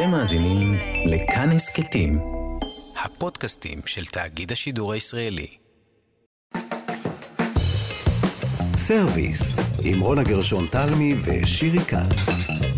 אתם מאזינים לכאן הסכתים, הפודקאסטים של תאגיד השידור הישראלי. סרוויס, עם רונה גרשון תלמי ושירי כץ.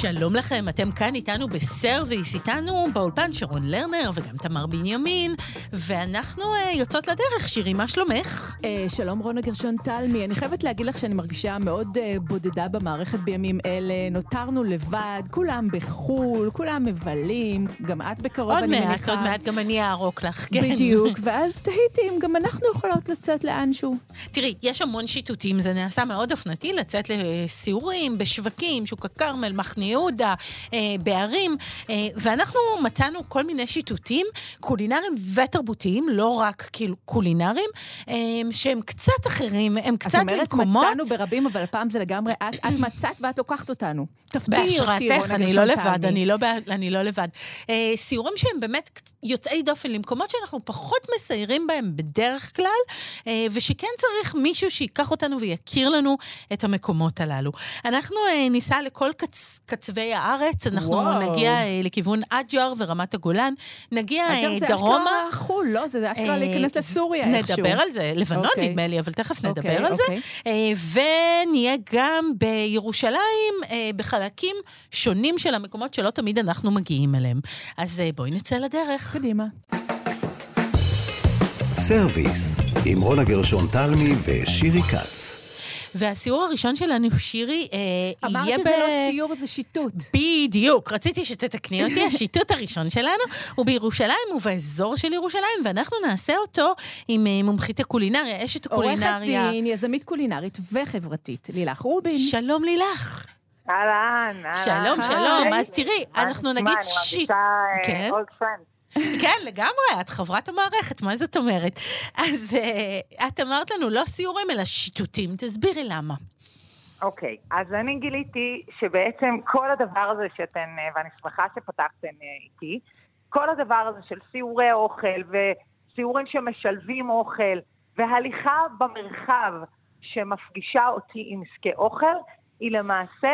שלום לכם, אתם כאן איתנו בסרוויס, איתנו באולפן שרון לרנר וגם תמר בנימין, ואנחנו אה, יוצאות לדרך. שירי, מה שלומך? Uh, שלום רונה גרשון תלמי, אני חייבת להגיד לך שאני מרגישה מאוד uh, בודדה במערכת בימים אלה. נותרנו לבד, כולם בחו"ל, כולם מבלים, גם את בקרוב, אני מניחה. עוד מעט, עוד מעט גם אני אערוק לך, כן. בדיוק, ואז תהיתי אם גם אנחנו יכולות לצאת לאנשהו. תראי, יש המון שיטוטים, זה נעשה מאוד אופנתי לצאת לסיורים בשווקים, שוק הכרמל, מחנה יהודה, אה, בערים, אה, ואנחנו מצאנו כל מיני שיטוטים קולינריים ותרבותיים, לא רק כאילו קולינריים, אה, שהם קצת אחרים, הם קצת למקומות... את אומרת מצאנו ברבים, אבל הפעם זה לגמרי, את, את מצאת ואת לוקחת אותנו. תפתיעי אותי, בהשראתך, אני לא לבד, אני לא, אני לא לבד. סיורים שהם באמת יוצאי דופן למקומות שאנחנו פחות מסיירים בהם בדרך כלל, ושכן צריך מישהו שייקח אותנו ויכיר לנו את המקומות הללו. אנחנו ניסע לכל קצ... קצווי הארץ, אנחנו וואו. נגיע אה, לכיוון אג'ר ורמת הגולן, נגיע דרומה. אג'ר זה אשכרה חו"ל, לא? זה אשכרה להיכנס לסוריה איכשהו. נדבר על זה, לבנון אוקיי. נדמה לי, אבל תכף נדבר אוקיי, על אוקיי. זה. ונהיה גם בירושלים, בחלקים שונים של המקומות שלא תמיד אנחנו מגיעים אליהם. אז בואי נצא לדרך. קדימה. סרוויס, עם רונה גרשון תלמי ושירי כץ. והסיור הראשון שלנו, שירי, אה, אמרת יהיה ב... אמרת שזה לא סיור, זה שיטוט. בדיוק, רציתי שתתקני אותי, השיטוט הראשון שלנו הוא בירושלים ובאזור של ירושלים, ואנחנו נעשה אותו עם אה, מומחית הקולינריה, אשת הקולינריה. עורכת דין, יזמית קולינרית וחברתית, לילך רובין. שלום לילך. אהלן, שלום, שלום. אז תראי, אנחנו נגיד שיט... אני מרגישה אולד פרנד. כן, לגמרי, את חברת המערכת, מה זאת אומרת? אז uh, את אמרת לנו לא סיורים, אלא שיטוטים, תסבירי למה. אוקיי, okay, אז אני גיליתי שבעצם כל הדבר הזה שאתן, ואני שמחה שפתחתן איתי, כל הדבר הזה של סיורי אוכל וסיורים שמשלבים אוכל והליכה במרחב שמפגישה אותי עם עסקי אוכל, היא למעשה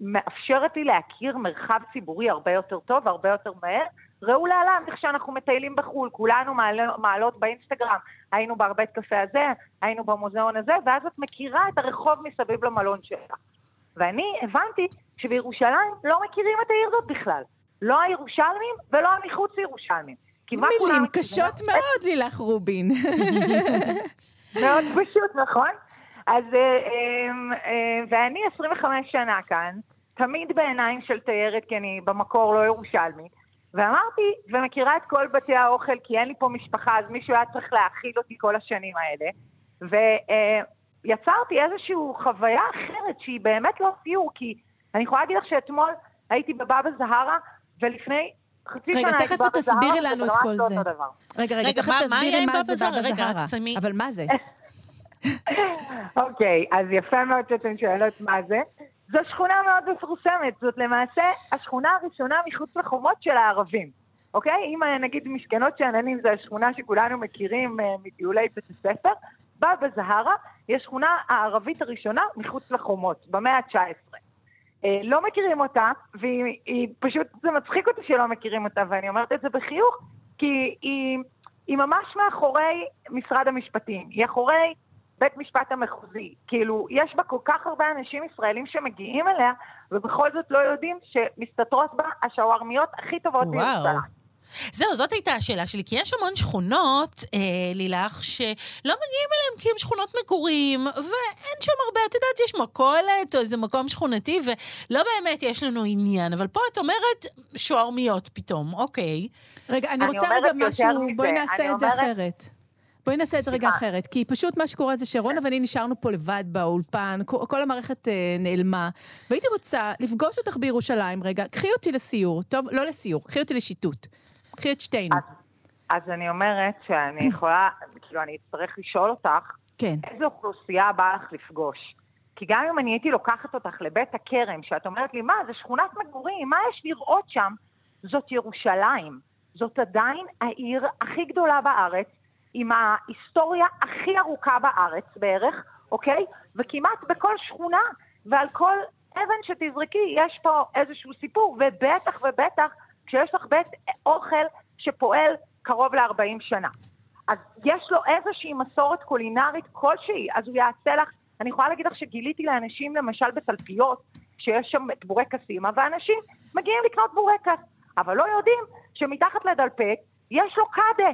מאפשרת לי להכיר מרחב ציבורי הרבה יותר טוב, הרבה יותר מהר. ראו להלן איך שאנחנו מטיילים בחו"ל, כולנו מעלה, מעלות באינסטגרם, היינו בית קפה הזה, היינו במוזיאון הזה, ואז את מכירה את הרחוב מסביב למלון שלך. ואני הבנתי שבירושלים לא מכירים את העיר הזאת בכלל. לא הירושלמים ולא המחוץ לירושלמים. מילים קשות מאוד, לילך רובין. מאוד פשוט, נכון? אז, אה, אה, אה, ואני 25 שנה כאן, תמיד בעיניים של תיירת, כי אני במקור לא ירושלמית, ואמרתי, ומכירה את כל בתי האוכל, כי אין לי פה משפחה, אז מישהו היה צריך להאכיל אותי כל השנים האלה, ויצרתי איזושהי חוויה אחרת, שהיא באמת לא סיור, כי אני יכולה להגיד לך שאתמול הייתי בבאבא זהרה, ולפני חצי רגע, שנה הייתי בבאבא זהרה, רגע, תכף תסבירי לנו את כל זה. רגע, רגע, תכף תסבירי מה זה בבא זהרה. אבל מה זה? אוקיי, אז יפה מאוד שאתן שואלות מה זה. זו שכונה מאוד מפורסמת, זאת למעשה השכונה הראשונה מחוץ לחומות של הערבים. אוקיי? אם נגיד משכנות שאננים זו השכונה שכולנו מכירים uh, מטיולי בית הספר, בה בזהרה היא השכונה הערבית הראשונה מחוץ לחומות, במאה ה-19. Uh, אה, לא מכירים אותה, והיא פשוט, זה מצחיק אותי שלא מכירים אותה, ואני אומרת את זה בחיוך, כי היא, היא ממש מאחורי משרד המשפטים. היא אחורי בית משפט המחוזי. כאילו, יש בה כל כך הרבה אנשים ישראלים שמגיעים אליה, ובכל זאת לא יודעים שמסתתרות בה השווארמיות הכי טובות בירושלים. זהו, זאת הייתה השאלה שלי, כי יש המון שכונות, אה, לילך, שלא מגיעים אליהן כי הן שכונות מגורים, ואין שם הרבה, את יודעת, יש מכולת או איזה מקום שכונתי, ולא באמת יש לנו עניין. אבל פה את אומרת שוערמיות פתאום, אוקיי. רגע, אני, אני רוצה רגע משהו, בואי נעשה את זה אומרת... אחרת. בואי נעשה את זה רגע אחרת, כי פשוט מה שקורה זה שרונה ואני נשארנו פה לבד באולפן, כל המערכת אה, נעלמה, והייתי רוצה לפגוש אותך בירושלים רגע, קחי אותי לסיור, טוב, לא לסיור, קחי אותי לשיטוט. קחי את שתינו. אז, אז אני אומרת שאני יכולה, כאילו, אני אצטרך לשאול אותך, כן. איזו אוכלוסייה בא לך לפגוש? כי גם אם אני הייתי לוקחת אותך לבית הכרם, שאת אומרת לי, מה, זה שכונת מגורים, מה יש לראות שם? זאת ירושלים. זאת עדיין העיר הכי גדולה בארץ, עם ההיסטוריה הכי ארוכה בארץ בערך, אוקיי? וכמעט בכל שכונה ועל כל אבן שתזרקי יש פה איזשהו סיפור, ובטח ובטח כשיש לך בית אוכל שפועל קרוב ל-40 שנה. אז יש לו איזושהי מסורת קולינרית כלשהי, אז הוא יעשה לך, אני יכולה להגיד לך שגיליתי לאנשים למשל בתלפיות, שיש שם את בורקסים, ואנשים מגיעים לקנות בורקס, אבל לא יודעים שמתחת לדלפק יש לו קאדה.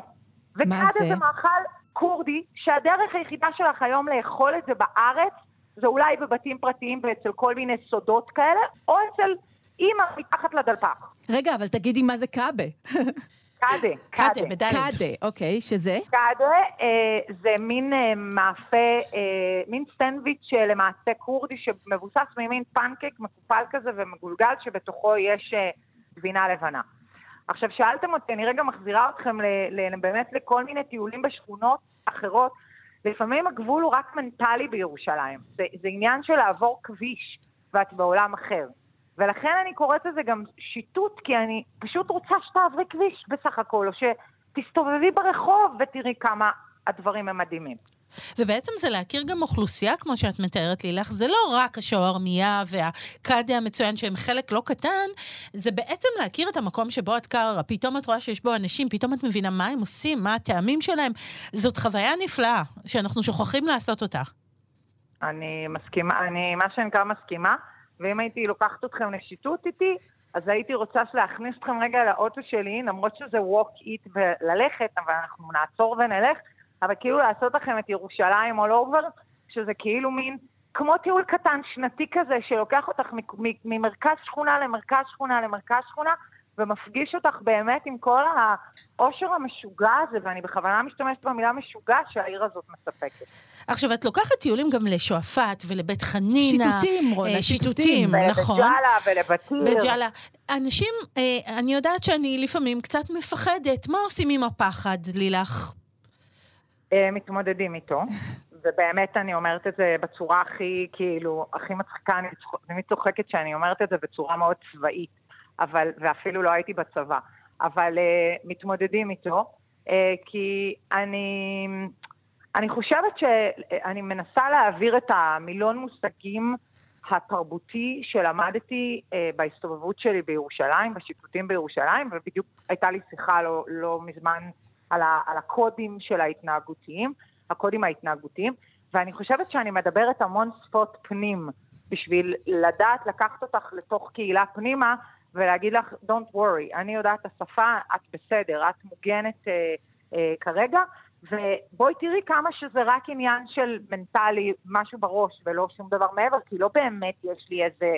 וקאדה זה? זה מאכל כורדי, שהדרך היחידה שלך היום לאכול את זה בארץ, זה אולי בבתים פרטיים ואצל כל מיני סודות כאלה, או אצל אימא מתחת לדלפק. רגע, אבל תגידי מה זה קאבה. קאדה, קאדה, בדלת. קאדה, אוקיי, שזה? קאדה אה, זה מין אה, מאפה, אה, מין סטנדוויץ' שלמעשה כורדי שמבוסס ממין פנקק מקופל כזה ומגולגל שבתוכו יש אה, גבינה לבנה. עכשיו, שאלתם אותי, אני רגע מחזירה אתכם ל, ל, באמת לכל מיני טיולים בשכונות אחרות. לפעמים הגבול הוא רק מנטלי בירושלים. זה, זה עניין של לעבור כביש, ואת בעולם אחר. ולכן אני קוראת לזה גם שיטוט, כי אני פשוט רוצה שתעברי כביש בסך הכל, או שתסתובבי ברחוב ותראי כמה הדברים הם מדהימים. ובעצם זה להכיר גם אוכלוסייה, כמו שאת מתארת לי לך, זה לא רק השווארמיה והקאדה המצוין שהם חלק לא קטן, זה בעצם להכיר את המקום שבו את קרה, פתאום את רואה שיש בו אנשים, פתאום את מבינה מה הם עושים, מה הטעמים שלהם. זאת חוויה נפלאה, שאנחנו שוכחים לעשות אותה. אני מסכימה, אני מה שנקרא מסכימה, ואם הייתי לוקחת אתכם לשיטוט איתי, אז הייתי רוצה להכניס אתכם רגע לאוטו שלי, למרות שזה walk it וללכת, אבל אנחנו נעצור ונלך, אבל כאילו לעשות לכם את ירושלים all over, שזה כאילו מין, כמו טיול קטן שנתי כזה, שלוקח אותך ממרכז שכונה למרכז שכונה למרכז שכונה, ומפגיש אותך באמת עם כל העושר המשוגע הזה, ואני בכוונה משתמשת במילה משוגע שהעיר הזאת מספקת. עכשיו, את לוקחת טיולים גם לשועפאט ולבית חנינה. שיטוטים, רונה, אה, שיטוטים, נכון. ולבג'אלה ולבתיר. בג'אלה. אנשים, אה, אני יודעת שאני לפעמים קצת מפחדת. מה עושים עם הפחד, לילך? אה, מתמודדים איתו. ובאמת אני אומרת את זה בצורה הכי, כאילו, הכי מצחיקה, אני תמיד צוחקת שאני אומרת את זה בצורה מאוד צבאית. אבל, ואפילו לא הייתי בצבא, אבל uh, מתמודדים איתו, uh, כי אני, אני חושבת שאני מנסה להעביר את המילון מושגים התרבותי שלמדתי uh, בהסתובבות שלי בירושלים, בשיפוטים בירושלים, ובדיוק הייתה לי שיחה לא, לא מזמן על, ה, על הקודים של ההתנהגותיים, הקודים ההתנהגותיים, ואני חושבת שאני מדברת המון שפות פנים בשביל לדעת לקחת אותך לתוך קהילה פנימה ולהגיד לך, Don't worry, אני יודעת את השפה, את בסדר, את מוגנת אה, אה, כרגע, ובואי תראי כמה שזה רק עניין של מנטלי, משהו בראש ולא שום דבר מעבר, כי לא באמת יש לי איזה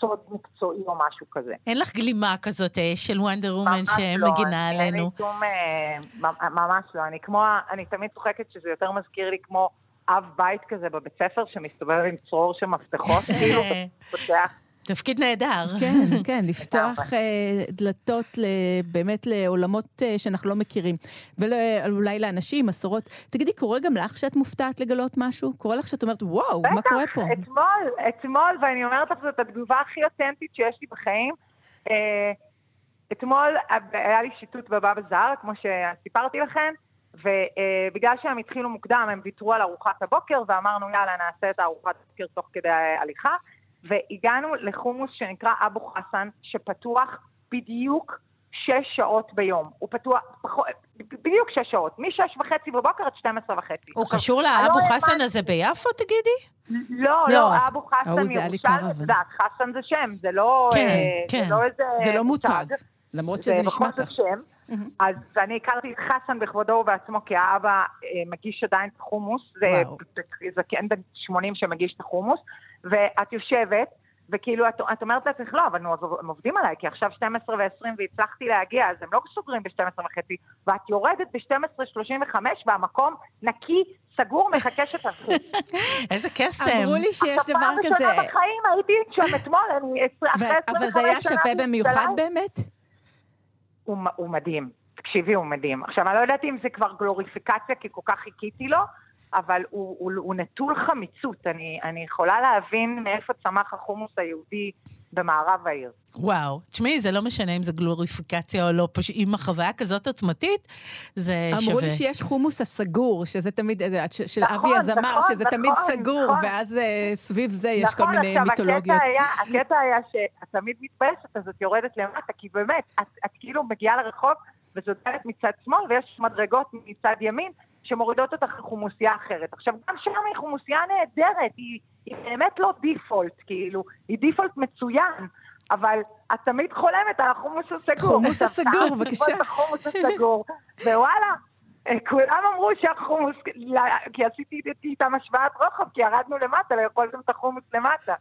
סוד מקצועי או משהו כזה. אין לך גלימה כזאת אה, של וונדר וומן שמגינה לא, עלינו. לי שום, אה, ממש לא. אני כמו, אני תמיד צוחקת שזה יותר מזכיר לי כמו אב בית כזה בבית ספר שמסתובב עם צרור של מפתחות, כאילו, פותח תפקיד נהדר. כן, כן, לפתוח אה, דלתות באמת לעולמות אה, שאנחנו לא מכירים. ואולי לאנשים, מסורות. תגידי, קורה גם לך שאת מופתעת לגלות משהו? קורה לך שאת אומרת, וואו, מה קורה פה? בטח, אתמול, אתמול, ואני אומרת לך, זאת התגובה הכי אותנטית שיש לי בחיים. אה, אתמול היה לי שיטוט בבבא זר, כמו שסיפרתי לכם, ובגלל שהם התחילו מוקדם, הם ויתרו על ארוחת הבוקר, ואמרנו, יאללה, נעשה את הארוחת הבוקר תוך כדי הליכה. והגענו לחומוס שנקרא אבו חסן, שפתוח בדיוק שש שעות ביום. הוא פתוח, פחות, בדיוק שש שעות, משש וחצי בבוקר עד 12 וחצי. הוא קשור לאבו לא חסן הזה ביפו, תגידי? לא, לא, לא אבו חסן ירושלים, חסן זה שם, זה לא, כן, אה, כן. זה לא איזה... זה לא מותג. למרות שזה נשמע כך. זה שם. אז אני הכרתי את חסן בכבודו ובעצמו, כי האבא אה, מגיש עדיין את החומוס, זה זקן בן 80 שמגיש את החומוס, ואת יושבת, וכאילו את, את אומרת לעצמך, לא, אבל נו, הם עובדים עליי, כי עכשיו 12 ו-20 והצלחתי להגיע, אז הם לא סוגרים ב-12 וחצי, ואת יורדת ב-12.35 והמקום נקי, סגור, מחכה שתעשו. איזה קסם. אמרו לי שיש דבר כזה. עכשיו, פעם ראשונה בחיים הייתי שם אתמול, אני אחרי 25 שנה... אבל זה היה שווה במיוחד באמת? הוא, הוא מדהים. תקשיבי, הוא מדהים. עכשיו, אני לא יודעת אם זה כבר גלוריפיקציה, כי כל כך חיכיתי לו, אבל הוא, הוא, הוא נטול חמיצות. אני, אני יכולה להבין מאיפה צמח החומוס היהודי במערב העיר. וואו, תשמעי, זה לא משנה אם זה גלוריפיקציה או לא, פשוט עם החוויה כזאת עוצמתית, זה אמרו שווה. אמרו לי שיש חומוס הסגור, שזה תמיד, של נכון, אבי הזמר, נכון, שזה נכון, תמיד סגור, נכון. ואז uh, סביב זה יש נכון, כל מיני עכשיו, מיתולוגיות. הקטע היה, הקטע היה שאת תמיד מתבאסת, אז את יורדת למטה, כי באמת, את, את כאילו מגיעה לרחוב, וזאת דלת מצד שמאל, ויש מדרגות מצד ימין, שמורידות אותך לחומוסייה אחרת. עכשיו, גם שם היא חומוסייה נהדרת, היא, היא באמת לא דיפולט, כאילו, היא דיפולט מצוין, אבל את תמיד חולמת על החומוס הסגור. חומוס הסגור, בבקשה. החומוס הסגור, ווואלה. אה, כולם אמרו שהחומוס, כי עשיתי איתם השוואת רוחב, כי ירדנו למטה, לאכול גם את החומוס למטה.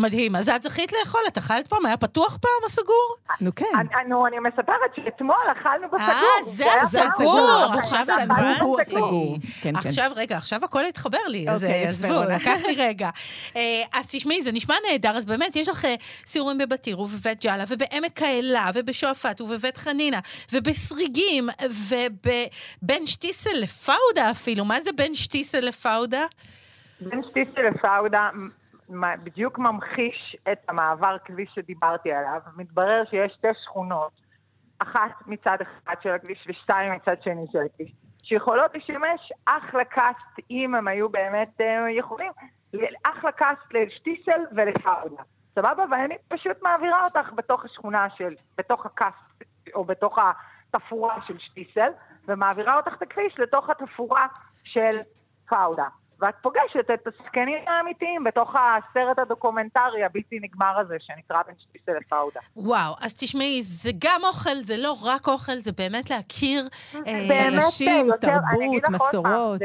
מדהים. אז את זכית לאכול, את אכלת פעם? היה פתוח פעם הסגור? נו כן. נו, אני מספרת שאתמול אכלנו בסגור. אה, זה הסגור! עכשיו הבנתי. עכשיו, רגע, עכשיו הכל התחבר לי, אז עזבו, לקח לי רגע. אז תשמעי, זה נשמע נהדר, אז באמת, יש לך סיורים בבתיר ובבית ג'אלה, ובעמק האלה, ובשועפאט, ובבית חנינה, ובסריגים, ובין שטיסל לפאודה אפילו. מה זה בין שטיסל לפאודה? בין שטיסל לפאודה בדיוק ממחיש את המעבר כביש שדיברתי עליו. מתברר שיש שתי שכונות, אחת מצד אחד של הכביש ושתיים מצד שני של הכביש, שיכולות לשמש אחלה קאסט, אם הם היו באמת יכולים, אחלה קאסט לשטיסל ולפאודה. סבבה? ואני פשוט מעבירה אותך בתוך השכונה של, בתוך הקאסט, או בתוך התפאורה של שטיסל, ומעבירה אותך את הכביש לתוך התפאורה של פאודה. ואת פוגשת את השחקנים האמיתיים בתוך הסרט הדוקומנטרי הבלתי נגמר הזה, שנקרא בין שטיסל לפאודה. וואו, אז תשמעי, זה גם אוכל, זה לא רק אוכל, זה באמת להכיר אנשים, תרבות, מסורות.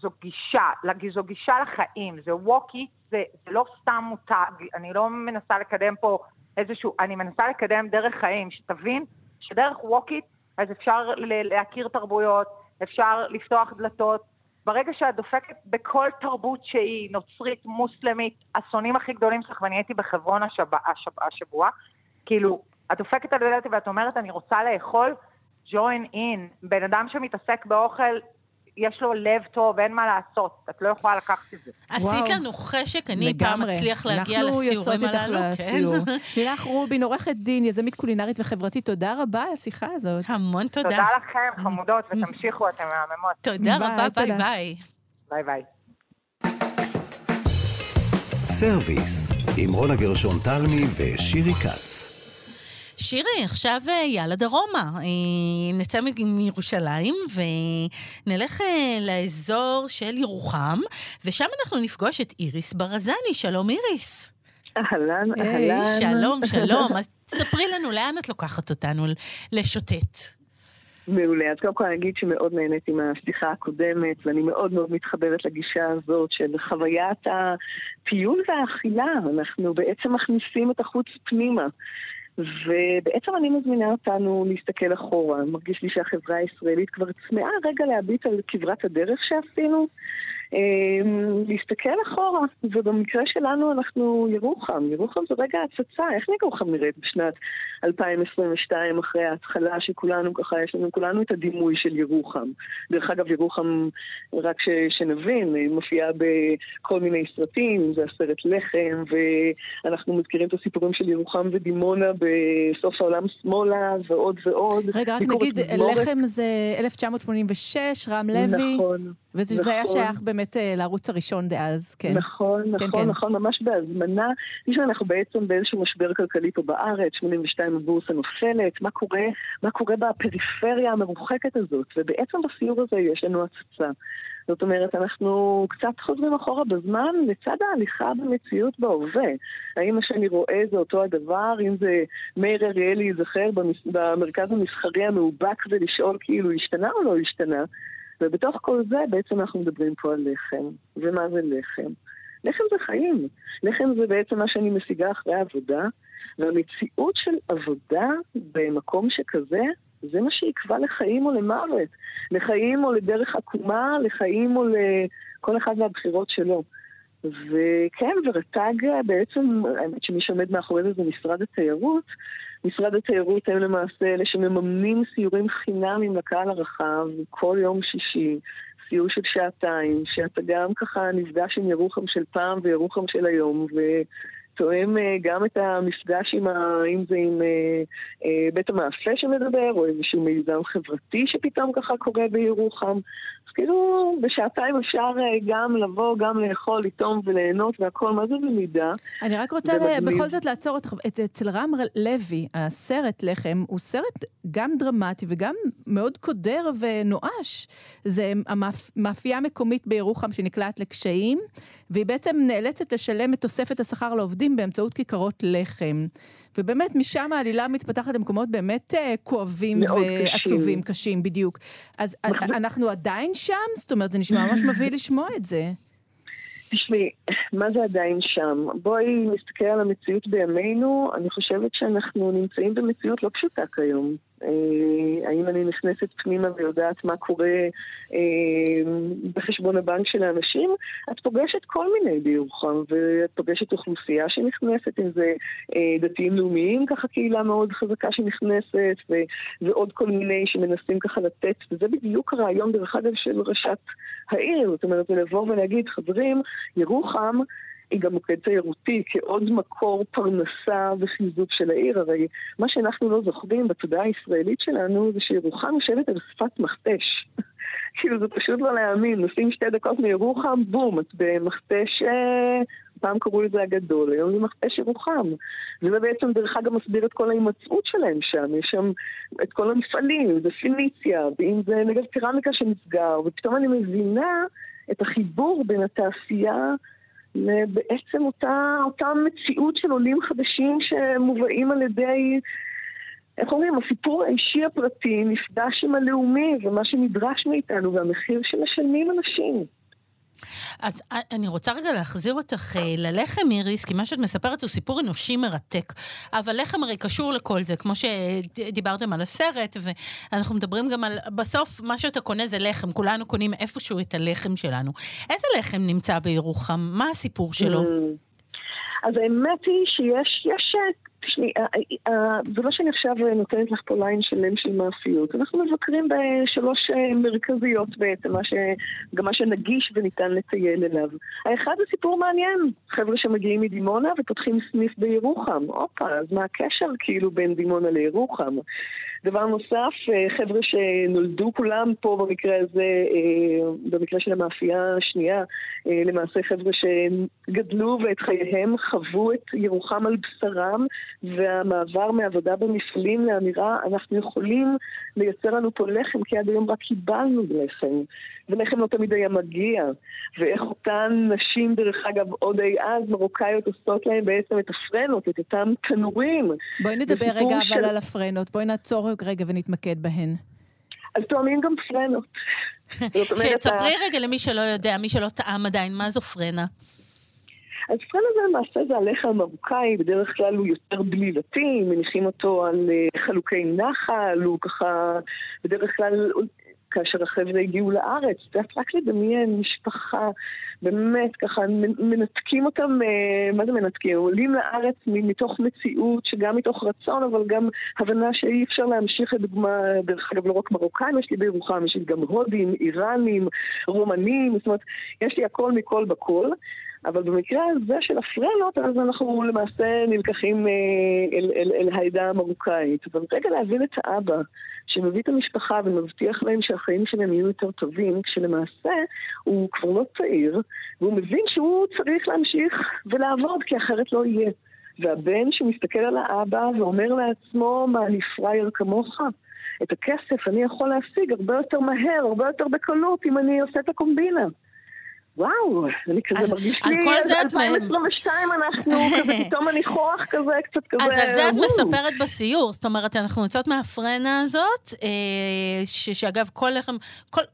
זו גישה, זו גישה לחיים, זה ווקי, זה, זה לא סתם מותג, אני לא מנסה לקדם פה איזשהו, אני מנסה לקדם דרך חיים, שתבין שדרך ווקית, אז אפשר להכיר תרבויות, אפשר לפתוח דלתות, ברגע שאת דופקת בכל תרבות שהיא, נוצרית, מוסלמית, האסונים הכי גדולים שלך, ואני הייתי בחברון השבוע, השבוע, השבוע, כאילו, את דופקת על דלת ואת אומרת, אני רוצה לאכול, join in. בן אדם שמתעסק באוכל, יש לו לב טוב, אין מה לעשות, את לא יכולה לקחת את זה. עשית לנו חשק, אני פעם אצליח להגיע לסיורים הללו, כן. לילך רובין, עורכת דין, יזמית קולינרית וחברתית, תודה רבה על השיחה הזאת. המון תודה. תודה לכם, חמודות, ותמשיכו, אתם מהממות. תודה רבה, ביי ביי. ביי ביי. סרוויס, עם רונה גרשון תלמי ושירי כץ. שירי, עכשיו יאללה דרומה. נצא מירושלים ונלך לאזור של ירוחם, ושם אנחנו נפגוש את איריס ברזני. שלום איריס. אהלן, אהלן. שלום, שלום. אז תספרי לנו, לאן את לוקחת אותנו לשוטט? מעולה. אז קודם כל אני אגיד שמאוד נהניתי מהשיחה הקודמת, ואני מאוד מאוד מתחברת לגישה הזאת של חוויית הטיול והאכילה. אנחנו בעצם מכניסים את החוץ פנימה. ובעצם אני מזמינה אותנו להסתכל אחורה. מרגיש לי שהחברה הישראלית כבר צמאה רגע להביט על כברת הדרך שעשינו. להסתכל אחורה, ובמקרה שלנו אנחנו ירוחם. ירוחם זה רגע הצצה, איך ירוחם נראית בשנת 2022 אחרי ההתחלה שכולנו ככה, יש לנו כולנו את הדימוי של ירוחם. דרך אגב, ירוחם, רק ש, שנבין, מופיעה בכל מיני סרטים, זה הסרט לחם, ואנחנו מזכירים את הסיפורים של ירוחם ודימונה בסוף העולם שמאלה ועוד ועוד. רגע, רק נגיד, לחם זה 1986, רם לוי. נכון. וזה נכון. היה שייך באמת לערוץ הראשון דאז, כן. נכון, נכון, כן, נכון, כן. ממש בהזמנה. תשמע, אנחנו בעצם באיזשהו משבר כלכלי פה בארץ, 82 הבורסה נופלת, מה קורה, מה קורה בפריפריה המרוחקת הזאת, ובעצם בסיור הזה יש לנו הצצה. זאת אומרת, אנחנו קצת חוזרים אחורה בזמן לצד ההליכה במציאות בהווה. האם מה שאני רואה זה אותו הדבר? אם זה מאיר אריאלי ייזכר במרכז המסחרי המאובק ולשאול כאילו השתנה או לא השתנה? ובתוך כל זה בעצם אנחנו מדברים פה על לחם. ומה זה לחם? לחם זה חיים. לחם זה בעצם מה שאני משיגה אחרי העבודה, והמציאות של עבודה במקום שכזה, זה מה שיקבע לחיים או למוות. לחיים או לדרך עקומה, לחיים או לכל אחד מהבחירות שלו. וכן, ורט"ג בעצם, האמת שמי שעומד מאחורי זה זה משרד התיירות. משרד התיירות הם למעשה אלה שמממנים סיורים חינמים לקהל הרחב כל יום שישי. סיור של שעתיים, שאתה גם ככה נפגש עם ירוחם של פעם וירוחם של היום, ו... תואם אה, גם את המפגש עם ה... אם זה עם אה, אה, בית המאפה שמדבר, או איזשהו מיזם חברתי שפתאום ככה קורה בירוחם. כאילו, בשעתיים אפשר גם לבוא, גם לאכול, לטעום וליהנות והכל, מה זה במידה? אני רק רוצה ל... בכל זאת לעצור אותך. את, אצל רם לוי, הסרט לחם, הוא סרט גם דרמטי וגם מאוד קודר ונואש. זה המאפייה המקומית בירוחם שנקלעת לקשיים, והיא בעצם נאלצת לשלם את תוספת השכר לעובדים באמצעות כיכרות לחם. ובאמת, משם העלילה מתפתחת למקומות באמת uh, כואבים ועצובים, קשים. קשים, בדיוק. אז אנחנו עדיין שם? זאת אומרת, זה נשמע ממש מביא לשמוע את זה. תשמעי, מה זה עדיין שם? בואי נסתכל על המציאות בימינו, אני חושבת שאנחנו נמצאים במציאות לא פשוטה כיום. אה, האם אני נכנסת פנימה ויודעת מה קורה אה, בחשבון הבנק של האנשים? את פוגשת כל מיני בירוחם, ואת פוגשת אוכלוסייה שנכנסת, אם זה אה, דתיים לאומיים, ככה קהילה מאוד חזקה שנכנסת, ועוד כל מיני שמנסים ככה לתת, וזה בדיוק הרעיון, דרך אגב, של ראשת העיר, זאת אומרת, לבוא ולהגיד, חברים, ירוחם היא גם מוקד תיירותי כעוד מקור פרנסה וחיזוק של העיר. הרי מה שאנחנו לא זוכרים בתודעה הישראלית שלנו זה שירוחם יושבת על שפת מכתש. כאילו זה פשוט לא להאמין, נוסעים שתי דקות מירוחם, בום, את במכתש, אה, פעם קראו לזה הגדול, היום זה מכתש ירוחם. וזה בעצם דרך אגב מסביר את כל ההימצאות שלהם שם, יש שם את כל המפעלים, זה פיניציה, ואם זה נגב קרמיקה שנסגר, ופתאום אני מבינה את החיבור בין התעשייה לבעצם אותה, אותה מציאות של עולים חדשים שמובאים על ידי, איך אומרים, הסיפור האישי הפרטי נפגש עם הלאומי ומה שנדרש מאיתנו והמחיר שמשלמים אנשים. אז אני רוצה רגע להחזיר אותך אה, ללחם, איריס, כי מה שאת מספרת הוא סיפור אנושי מרתק. אבל לחם הרי קשור לכל זה, כמו שדיברתם על הסרט, ואנחנו מדברים גם על, בסוף מה שאתה קונה זה לחם, כולנו קונים איפשהו את הלחם שלנו. איזה לחם נמצא בירוחם? מה הסיפור שלו? Mm. אז האמת היא שיש יש תשמעי, אה, אה, אה, זה לא שאני עכשיו נותנת לך פה ליין שלם של מאפיות. אנחנו מבקרים בשלוש מרכזיות בעצם, מה ש... גם מה שנגיש וניתן לטייל אליו. האחד זה סיפור מעניין, חבר'ה שמגיעים מדימונה ופותחים סניף בירוחם. הופה, אז מה הקשר כאילו בין דימונה לירוחם? דבר נוסף, חבר'ה שנולדו כולם פה במקרה הזה, במקרה של המאפייה השנייה, למעשה חבר'ה שגדלו ואת חייהם חוו את ירוחם על בשרם והמעבר מעבודה במפעלים לאמירה, אנחנו יכולים לייצר לנו פה לחם, כי עד היום רק קיבלנו לחם, ולחם לא תמיד היה מגיע, ואיך אותן נשים, דרך אגב, עוד אי אז, מרוקאיות, עושות להם בעצם את הפרנות, את אותם תנורים. בואי נדבר רגע של... אבל על הפרנות, בואי נעצור רגע ונתמקד בהן. אז טועמים גם פרנות. שתספרי רגע למי שלא יודע, מי שלא טעם עדיין, מה זו פרנה? אז פרן הזה למעשה זה הלחם המרוקאי, בדרך כלל הוא יותר בלילתי, מניחים אותו על אה, חלוקי נחל, הוא ככה, בדרך כלל כאשר החבר'ה הגיעו לארץ, זה רק לדמיין משפחה, באמת ככה מנתקים אותם, אה, מה זה מנתקים? עולים לארץ מתוך מציאות שגם מתוך רצון, אבל גם הבנה שאי אפשר להמשיך לדוגמה, דרך אגב לא רק מרוקאים יש לי בירוחם, יש לי גם הודים, איראנים, רומנים, זאת אומרת, יש לי הכל מכל בכל. אבל במקרה הזה של הפרנות, אז אנחנו למעשה נלקחים אה, אל, אל, אל העדה המרוקאית. אבל רגע להבין את האבא, שמביא את המשפחה ומבטיח להם שהחיים שלהם יהיו יותר טובים, כשלמעשה הוא כבר לא צעיר, והוא מבין שהוא צריך להמשיך ולעבוד, כי אחרת לא יהיה. והבן שמסתכל על האבא ואומר לעצמו, מה, אני פראייר כמוך? את הכסף אני יכול להשיג הרבה יותר מהר, הרבה יותר בקלות, אם אני עושה את הקומבינה. וואו, אני כזה מרגיש לי, על 2022 אנחנו, כזה פתאום הניחוח כזה, קצת כזה, אז על זה את מספרת בסיור, זאת אומרת, אנחנו יוצאות מהפרנה הזאת, אה, שאגב, כל לחם,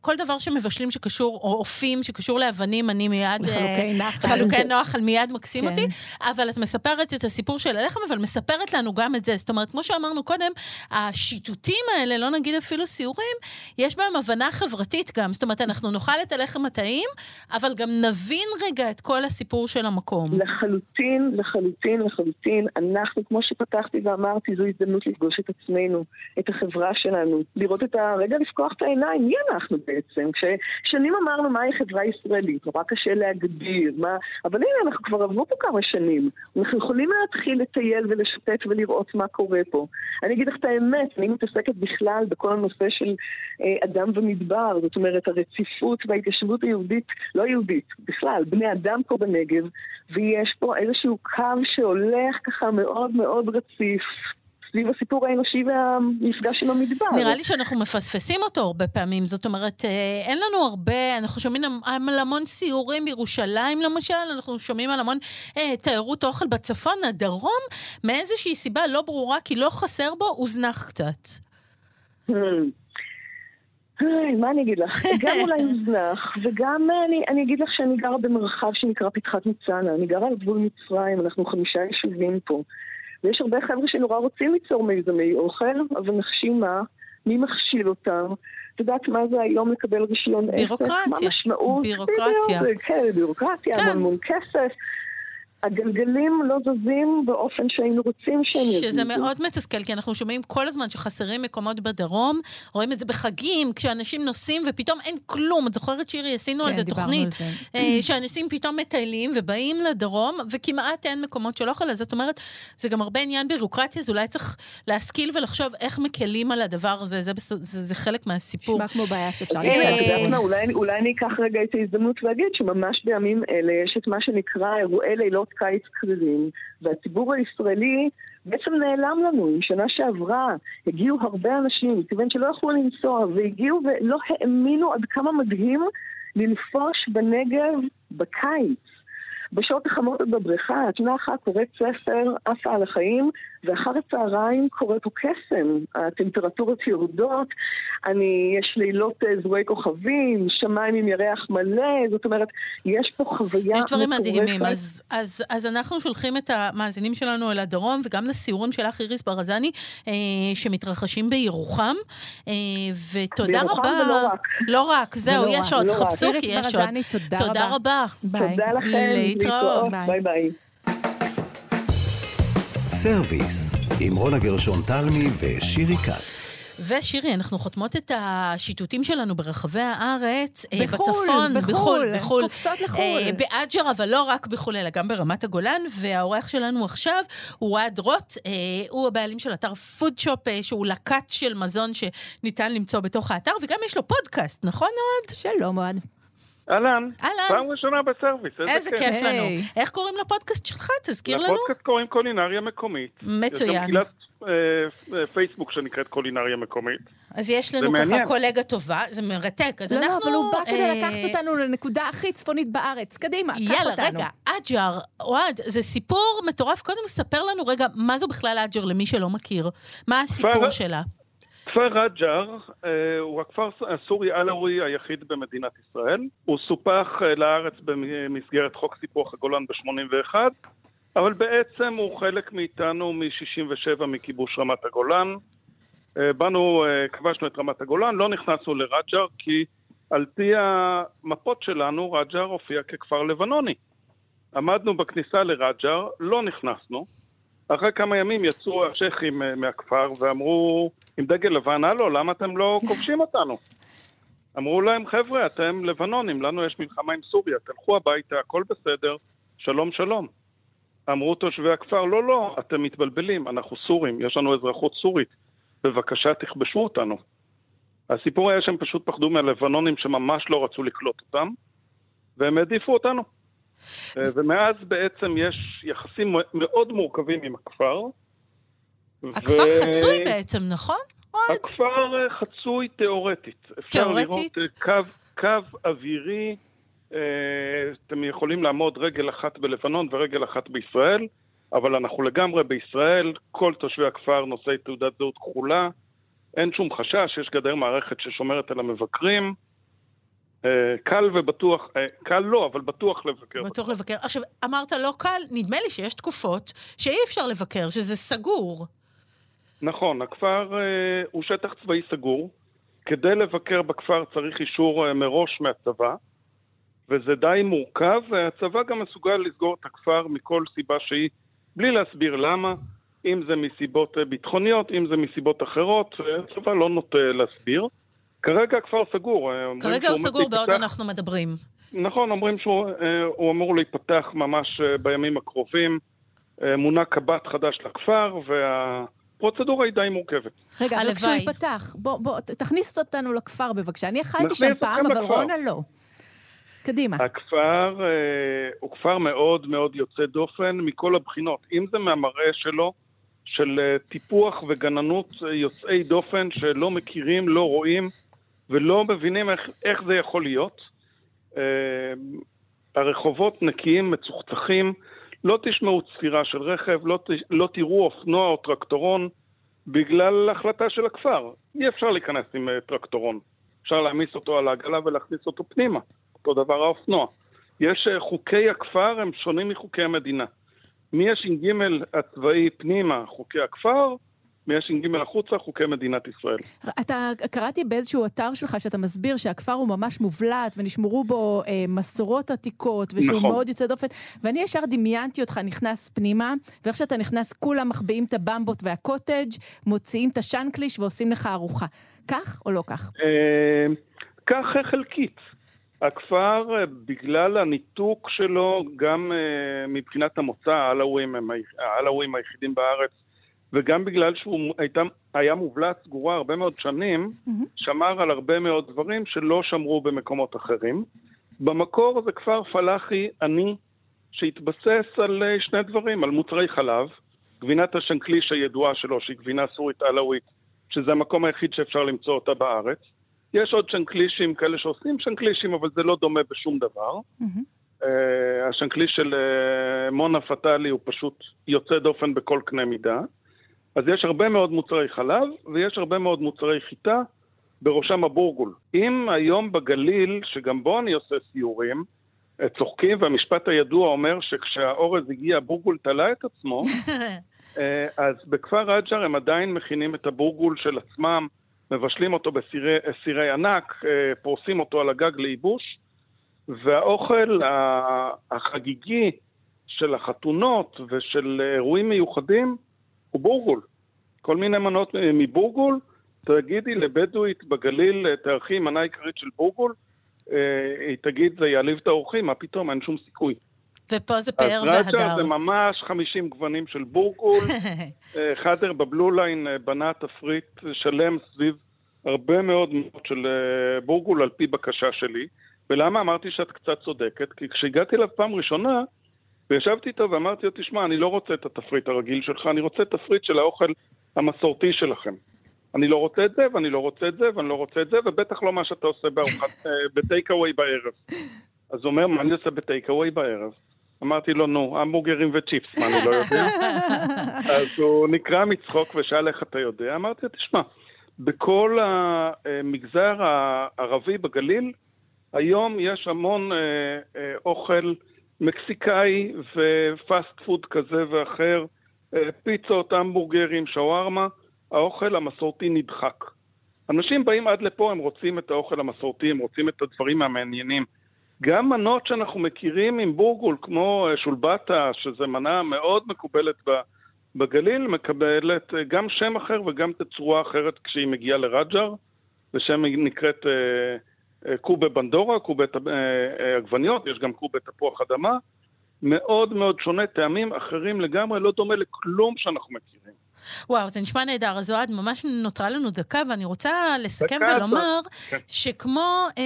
כל דבר שמבשלים שקשור, או אופים שקשור לאבנים, אני מיד... חלוקי אה, נחל. חלוקי נוחל מיד מקסים כן. אותי, אבל את מספרת את הסיפור של הלחם, אבל מספרת לנו גם את זה. זאת אומרת, כמו שאמרנו קודם, השיטוטים האלה, לא נגיד אפילו סיורים, יש בהם הבנה חברתית גם. זאת אומרת, אנחנו נאכל את הלחם הטעים, אבל גם נבין רגע את כל הסיפור של המקום. לחלוטין, לחלוטין, לחלוטין. אנחנו, כמו שפתחתי ואמרתי, זו הזדמנות לפגוש את עצמנו, את החברה שלנו, לראות את הרגע, לפקוח את העיניים, מי אנחנו בעצם? כששנים אמרנו מהי חברה ישראלית, נורא קשה להגדיר, מה... אבל הנה, אנחנו כבר עברו פה כמה שנים. אנחנו יכולים להתחיל לטייל ולשתף ולראות מה קורה פה. אני אגיד לך את האמת, אני מתעסקת בכלל בכל הנושא של אה, אדם ומדבר, זאת אומרת, הרציפות וההתיישבות היהודית, לא יהודית, בכלל, בני אדם פה בנגב, ויש פה איזשהו קו שהולך ככה מאוד מאוד רציף. סביב הסיפור האנושי והמפגש עם המדבר. נראה לי שאנחנו מפספסים אותו הרבה פעמים. זאת אומרת, אה, אין לנו הרבה, אנחנו שומעים על המון סיורים בירושלים למשל, אנחנו שומעים על המון אה, תיירות אוכל בצפון, הדרום, מאיזושהי סיבה לא ברורה, כי לא חסר בו, הוזנח קצת. Hmm. מה אני אגיד לך? גם אולי הוזנח, וגם אה, אני, אני אגיד לך שאני גרה במרחב שנקרא פתחת ניצנה. אני גרה על גבול מצרים, אנחנו חמישה יישובים פה. ויש הרבה חבר'ה שנורא רוצים ליצור מיזמי אוכל, אבל נחשים מה? מי מכשיל אותם? את יודעת מה זה היום לקבל רישיון עסק? בירוקרטיה. מה המשמעות? בירוקרטיה. כן, בירוקרטיה, כן. המון המון כסף. הגלגלים לא זזים באופן שהיינו רוצים שהם יזוזו. שזה מאוד מתסכל, כי אנחנו שומעים כל הזמן שחסרים מקומות בדרום, רואים את זה בחגים, כשאנשים נוסעים ופתאום אין כלום. את זוכרת, שירי, עשינו כן, על זה תוכנית, על זה. אה, שאנשים פתאום מטיילים ובאים לדרום, וכמעט אין מקומות של אוכל, אז זאת אומרת, זה גם הרבה עניין בירוקרטיה, אז אולי צריך להשכיל ולחשוב איך מקלים על הדבר הזה, זה, זה, זה, זה חלק מהסיפור. נשמע כמו בעיה שאפשר להתחיל. אולי אני אקח רגע את ההזדמנות ואגיד שממש בימים אלה יש את מה שנקרא אירועי לילות קיץ קרירים, והציבור הישראלי בעצם נעלם לנו. עם שנה שעברה הגיעו הרבה אנשים, כיוון שלא יכלו לנסוע, והגיעו ולא האמינו עד כמה מדהים לנפוש בנגב בקיץ. בשעות החמות בבריכה, אחת קוראת ספר, עפה על החיים, ואחר הצהריים קורה פה קסם. הטמפרטורות יורדות, אני, יש לילות אה, זרועי כוכבים, שמיים עם ירח מלא, זאת אומרת, יש פה חוויה מטורפת. יש דברים מדהימים, אז, אז, אז אנחנו שולחים את המאזינים שלנו אל הדרום, וגם לסיורים שלך, איריס ברזני, אה, שמתרחשים בירוחם, אה, ותודה רבה. בירוחם ולא רק. לא רק, זהו, יש עוד, חפשו כי יש עוד. תודה, תודה רבה. ביי. תודה לכם, להתראות. ביי ביי. סרוויס, עם רונה גרשון תלמי ושירי כץ. ושירי, אנחנו חותמות את השיטוטים שלנו ברחבי הארץ, בחו"ל, בצפון, בחו"ל, בחו"ל, בחו"ל, קופצות לחו"ל. באג'ר, אבל לא רק בחו"ל, אלא גם ברמת הגולן, והאורח שלנו עכשיו הוא אוהד רוט, הוא הבעלים של אתר פודשופ, שהוא לקט של מזון שניתן למצוא בתוך האתר, וגם יש לו פודקאסט, נכון אוהד? שלום אוהד. אהלן. אהלן. פעם ראשונה בסרוויס, איזה, איזה כיף היי. לנו. איך קוראים לפודקאסט שלך? תזכיר לנו. לפודקאסט קוראים קולינריה מקומית. יש גם מצוין. קהילת אה, אה, פייסבוק שנקראת קולינריה מקומית. אז יש לנו ככה מעניין. קולגה טובה, זה מרתק. אז לא, לא, אנחנו... אבל הוא בא כדי אה, לקחת אותנו לנקודה הכי צפונית בארץ. קדימה, קח אותנו. יאללה, רגע, אג'ר, אוהד, זה סיפור מטורף. קודם ספר לנו רגע, מה זו בכלל אג'ר למי שלא מכיר? מה הסיפור שלה? כפר רג'ר אה, הוא הכפר הסורי-אלאווי היחיד במדינת ישראל. הוא סופח אה, לארץ במסגרת חוק סיפוח הגולן ב-81, אבל בעצם הוא חלק מאיתנו מ-67 מכיבוש רמת הגולן. אה, באנו, כבשנו את רמת הגולן, לא נכנסנו לרג'ר כי על פי המפות שלנו רג'ר הופיע ככפר לבנוני. עמדנו בכניסה לרג'ר, לא נכנסנו. אחרי כמה ימים יצאו השייחים אה, מהכפר ואמרו, עם דגל לבן, הלו, למה אתם לא כובשים אותנו? אמרו להם, חבר'ה, אתם לבנונים, לנו יש מלחמה עם סוריה, תלכו הביתה, הכל בסדר, שלום שלום. אמרו תושבי הכפר, לא, לא, אתם מתבלבלים, אנחנו סורים, יש לנו אזרחות סורית, בבקשה תכבשו אותנו. הסיפור היה שהם פשוט פחדו מהלבנונים שממש לא רצו לקלוט אותם, והם העדיפו אותנו. אה, ומאז בעצם יש יחסים מאוד מורכבים עם הכפר. הכפר ו- חצוי בעצם, נכון? הכפר אה, חצוי תיאורטית. אפשר תיאורטית? לראות אה, קו, קו אווירי, אתם יכולים לעמוד רגל אחת בלבנון ורגל אחת בישראל, אבל אנחנו לגמרי בישראל, כל תושבי הכפר נושאי תעודת זהות כחולה, אין שום חשש, יש גדר מערכת ששומרת על המבקרים. אה, קל ובטוח, אה, קל לא, אבל בטוח לבקר. בטוח לבקר. עכשיו, אמרת לא קל, נדמה לי שיש תקופות שאי אפשר לבקר, שזה סגור. נכון, הכפר אה, הוא שטח צבאי סגור. כדי לבקר בכפר צריך אישור מראש מהצבא, וזה די מורכב, והצבא גם מסוגל לסגור את הכפר מכל סיבה שהיא, בלי להסביר למה, אם זה מסיבות ביטחוניות, אם זה מסיבות אחרות, הצבא לא נוטה להסביר. כרגע הכפר סגור. כרגע הוא סגור בעוד אנחנו מדברים. נכון, אומרים שהוא אה, אמור להיפתח ממש אה, בימים הקרובים. אה, מונה קב"ט חדש לכפר, והפרוצדורה היא די מורכבת. רגע, אבל כשהוא ייפתח, בוא, בוא, תכניס אותנו לכפר בבקשה. אני אכלתי שם פעם, אבל רונה לא. קדימה. הכפר אה, הוא כפר מאוד מאוד יוצא דופן מכל הבחינות. אם זה מהמראה שלו, של אה, טיפוח וגננות יוצאי דופן שלא מכירים, לא רואים ולא מבינים איך, איך זה יכול להיות. אה, הרחובות נקיים, מצוחצחים, לא תשמעו צפירה של רכב, לא, ת, לא תראו אופנוע או טרקטורון בגלל החלטה של הכפר. אי אפשר להיכנס עם uh, טרקטורון. אפשר להעמיס אותו על העגלה ולהכניס אותו פנימה. אותו דבר האופנוע. יש uh, חוקי הכפר, הם שונים מחוקי המדינה. מהש"ג הצבאי פנימה, חוקי הכפר, מהש"ג החוצה, חוקי מדינת ישראל. אתה, קראתי באיזשהו אתר שלך שאתה מסביר שהכפר הוא ממש מובלט ונשמרו בו אה, מסורות עתיקות ושהוא נכון. מאוד יוצא דופן, ואני ישר דמיינתי אותך נכנס פנימה, ואיך שאתה נכנס כולם מחביאים את הבמבות והקוטג', מוציאים את השאנקליש ועושים לך ארוחה. כך או לא כך? אה, כך חלקית. הכפר, אה, בגלל הניתוק שלו, גם אה, מבחינת המוצא, העלאווים היחידים בארץ וגם בגלל שהוא הייתה, היה מובלעת סגורה הרבה מאוד שנים, mm-hmm. שמר על הרבה מאוד דברים שלא שמרו במקומות אחרים. במקור זה כפר פלאחי עני שהתבסס על אה, שני דברים, על מוצרי חלב, גבינת השנקליש הידועה שלו, שהיא גבינה סורית עלאווית, שזה המקום היחיד שאפשר למצוא אותה בארץ. יש עוד שנקלישים כאלה שעושים שנקלישים, אבל זה לא דומה בשום דבר. Mm-hmm. Uh, השנקליש של uh, מונה פטאלי הוא פשוט יוצא דופן בכל קנה מידה. אז יש הרבה מאוד מוצרי חלב ויש הרבה מאוד מוצרי חיטה, בראשם הבורגול. אם היום בגליל, שגם בו אני עושה סיורים, צוחקים, והמשפט הידוע אומר שכשהאורז הגיע, הבורגול תלה את עצמו, אז בכפר רג'ר הם עדיין מכינים את הבורגול של עצמם, מבשלים אותו בסירי ענק, פורסים אותו על הגג לייבוש, והאוכל החגיגי של החתונות ושל אירועים מיוחדים הוא בורגול. כל מיני מנות מבורגול, תגידי לבדואית בגליל, תערכי מנה עיקרית של בורגול, אה, היא תגיד, זה יעליב את האורחים, מה פתאום, אין שום סיכוי. ופה זה פאר והדר. אז ראג'ה זה ממש 50 גוונים של בורגול. אה, חדר בבלו ליין אה, בנה תפריט שלם סביב הרבה מאוד מאוד של בורגול על פי בקשה שלי. ולמה אמרתי שאת קצת צודקת? כי כשהגעתי אליו פעם ראשונה, וישבתי איתו ואמרתי לו, תשמע, אני לא רוצה את התפריט הרגיל שלך, אני רוצה תפריט של האוכל המסורתי שלכם. אני לא רוצה את זה, ואני לא רוצה את זה, ואני לא רוצה את זה, ובטח לא מה שאתה עושה בארוחת, אה, בטייק אווי בערב. אז הוא אומר, מה אני עושה בטייק אווי בערב? אמרתי לו, נו, המבורגרים וצ'יפס, מה אני לא יודע? אז הוא נקרע מצחוק ושאל איך אתה יודע. אמרתי לו, תשמע, בכל המגזר הערבי בגליל, היום יש המון אה, אה, אוכל מקסיקאי ופאסט פוד כזה ואחר, אה, פיצות, המבורגרים, שווארמה, האוכל המסורתי נדחק. אנשים באים עד לפה, הם רוצים את האוכל המסורתי, הם רוצים את הדברים המעניינים. גם מנות שאנחנו מכירים עם בורגול, כמו אה, שולבטה, שזו מנה מאוד מקובלת בגליל, מקבלת אה, גם שם אחר וגם תצורה אחרת כשהיא מגיעה לרג'ר, ושם נקראת... קובה בנדורה, קובה אה, עגבניות, יש גם קובה תפוח אדמה. מאוד מאוד שונה, טעמים אחרים לגמרי, לא דומה לכלום שאנחנו מכירים. וואו, זה נשמע נהדר. אז אוהד, ממש נותרה לנו דקה, ואני רוצה לסכם דקה ולומר כן. שכמו אה,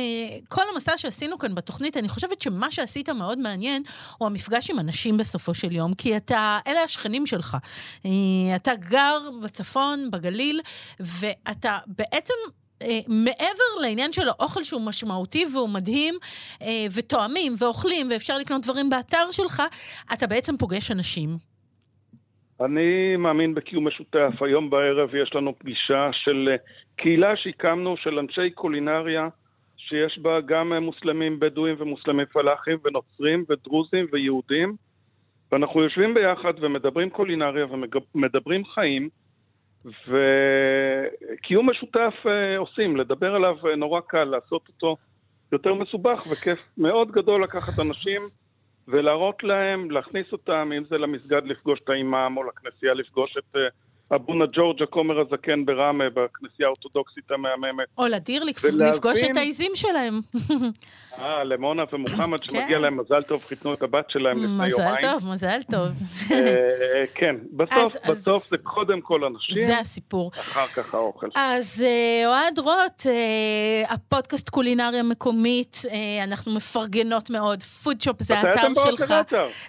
כל המסע שעשינו כאן בתוכנית, אני חושבת שמה שעשית מאוד מעניין הוא המפגש עם אנשים בסופו של יום, כי אתה, אלה השכנים שלך. אה, אתה גר בצפון, בגליל, ואתה בעצם אה, מעבר לעניין של האוכל שהוא משמעותי והוא מדהים, אה, ותואמים ואוכלים ואפשר לקנות דברים באתר שלך, אתה בעצם פוגש אנשים. אני מאמין בקיום משותף. היום בערב יש לנו פגישה של אה, קהילה שהקמנו של אנשי קולינריה, שיש בה גם מוסלמים בדואים ומוסלמי פלאחים ונוצרים ודרוזים ויהודים, ואנחנו יושבים ביחד ומדברים קולינריה ומדברים חיים. וקיום משותף אה, עושים, לדבר עליו אה, נורא קל, לעשות אותו. יותר מסובך וכיף מאוד גדול לקחת אנשים ולהראות להם, להכניס אותם, אם זה למסגד לפגוש את האימאם או לכנסייה לפגוש את uh, אבונה ג'ורג' הכומר הזקן בראמה, בכנסייה האורתודוקסית המהממת. או לדיר לפגוש את העיזים שלהם. אה, למונה ומוחמד, שמגיע כן. להם מזל טוב, חיתנו את הבת שלהם לפני יומיים. מזל טוב, מזל טוב. אה, כן, בסוף, בסוף זה קודם כל אנשים. זה הסיפור. אחר כך האוכל. אז אה, אוהד רוט, אה, הפודקאסט קולינריה מקומית, אנחנו מפרגנות מאוד. פודשופ זה האתר שלך.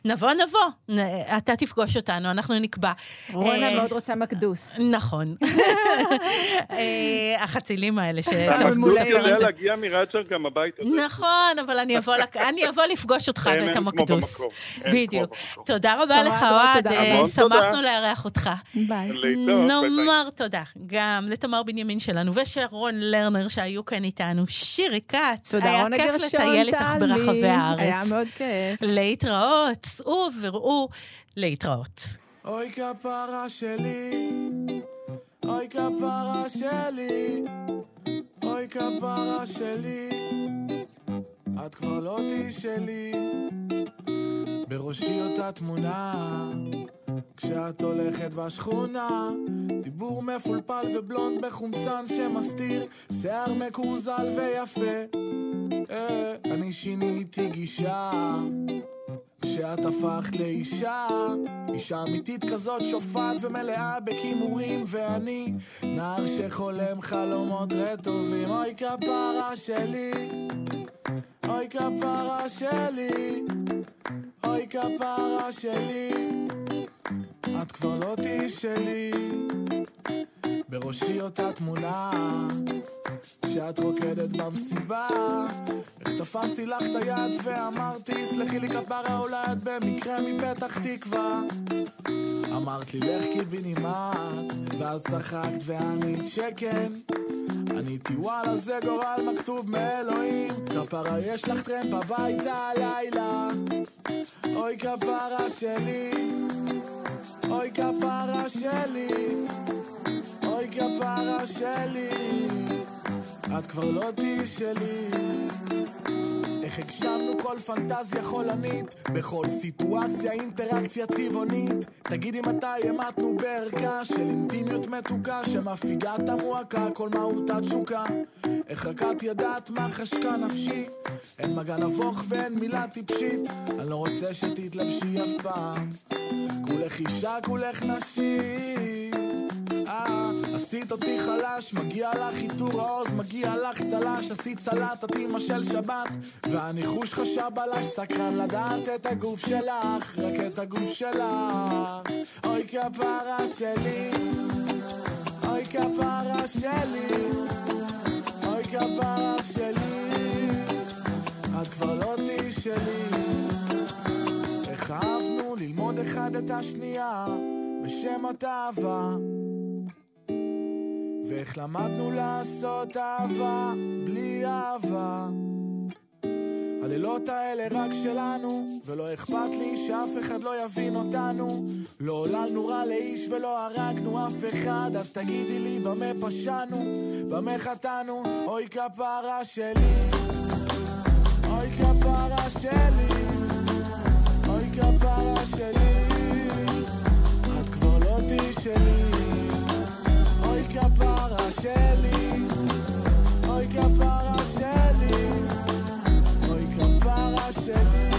נבוא, נבוא. אתה תפגוש אותנו, אנחנו נקבע. רונה מאוד רוצה מקדוס. נכון. החצילים האלה שאתה מספר על זה. המקדוס יודע להגיע מראצ'ר גם הביתה. נכון, אבל אני אבוא, אני אבוא לפגוש אותך ואת המקדוס. בדיוק. תודה רבה לך, אוהד, אה, שמחנו לארח אותך. ביי. נאמר תודה גם לתמר בנימין שלנו ושרון לרנר שהיו כאן איתנו. שירי כץ, היה כיף לטייל איתך ברחבי הארץ. היה מאוד כיף. להתראות, צאו וראו, להתראות. אוי כפרה שלי, אוי כפרה שלי, אוי כפרה שלי. את כבר לא תהיי שלי, בראשי אותה תמונה, כשאת הולכת בשכונה, דיבור מפולפל ובלונד בחומצן שמסתיר, שיער מקורזל ויפה, אה, אני שיניתי גישה. כשאת הפכת לאישה, אישה אמיתית כזאת שופעת ומלאה בכימורים ואני נער שחולם חלומות רטובים אוי כפרה שלי אוי כפרה שלי, אוי כפרה שלי, את כבר לא תהיי שלי. בראשי אותה תמונה, שאת רוקדת במסיבה. איך תפסתי לך את היד ואמרתי, סלחי לי כפרה, אולי את במקרה מפתח תקווה. אמרת לי לך קיבינימט, ואז צחקת וענית שכן. עניתי וואלה זה גורל מכתוב מאלוהים כפרה יש לך טרמפ הביתה הלילה אוי כפרה שלי אוי כפרה שלי כפרה שלי. את כבר לא תהיי שלי. איך הגשמנו כל פנטזיה חולנית? בכל סיטואציה אינטראקציה צבעונית. תגידי מתי המתנו בערכה של אינטימיות מתוקה שמפיגה את המועקה כל מהותה תשוקה איך רק את ידעת מה חשקה נפשי? אין מגע נבוך ואין מילה טיפשית. אני לא רוצה שתתלבשי אף פעם. כולך אישה כולך נשית אה, עשית אותי חלש, מגיע לך עיטור העוז, מגיע לך צל"ש, עשית סלט, את אימא של שבת, והניחוש חשב בלש, סקרן לדעת את הגוף שלך, רק את הגוף שלך. אוי כפרה שלי, אוי כפרה שלי, אוי כפרה שלי, את כבר לא תהיי שלי. איך אהבנו ללמוד אחד את השנייה, בשם התאווה. ואיך למדנו לעשות אהבה בלי אהבה. הלילות האלה רק שלנו, ולא אכפת לי שאף אחד לא יבין אותנו. לא עוללנו רע לאיש ולא הרגנו אף אחד, אז תגידי לי במה פשענו, במה חטאנו, אוי כפרה שלי, אוי כפרה שלי, אוי כפרה שלי, את כבר לא תהיי שלי. כפרה שלי, אוי כפרה שלי, אוי כפרה שלי,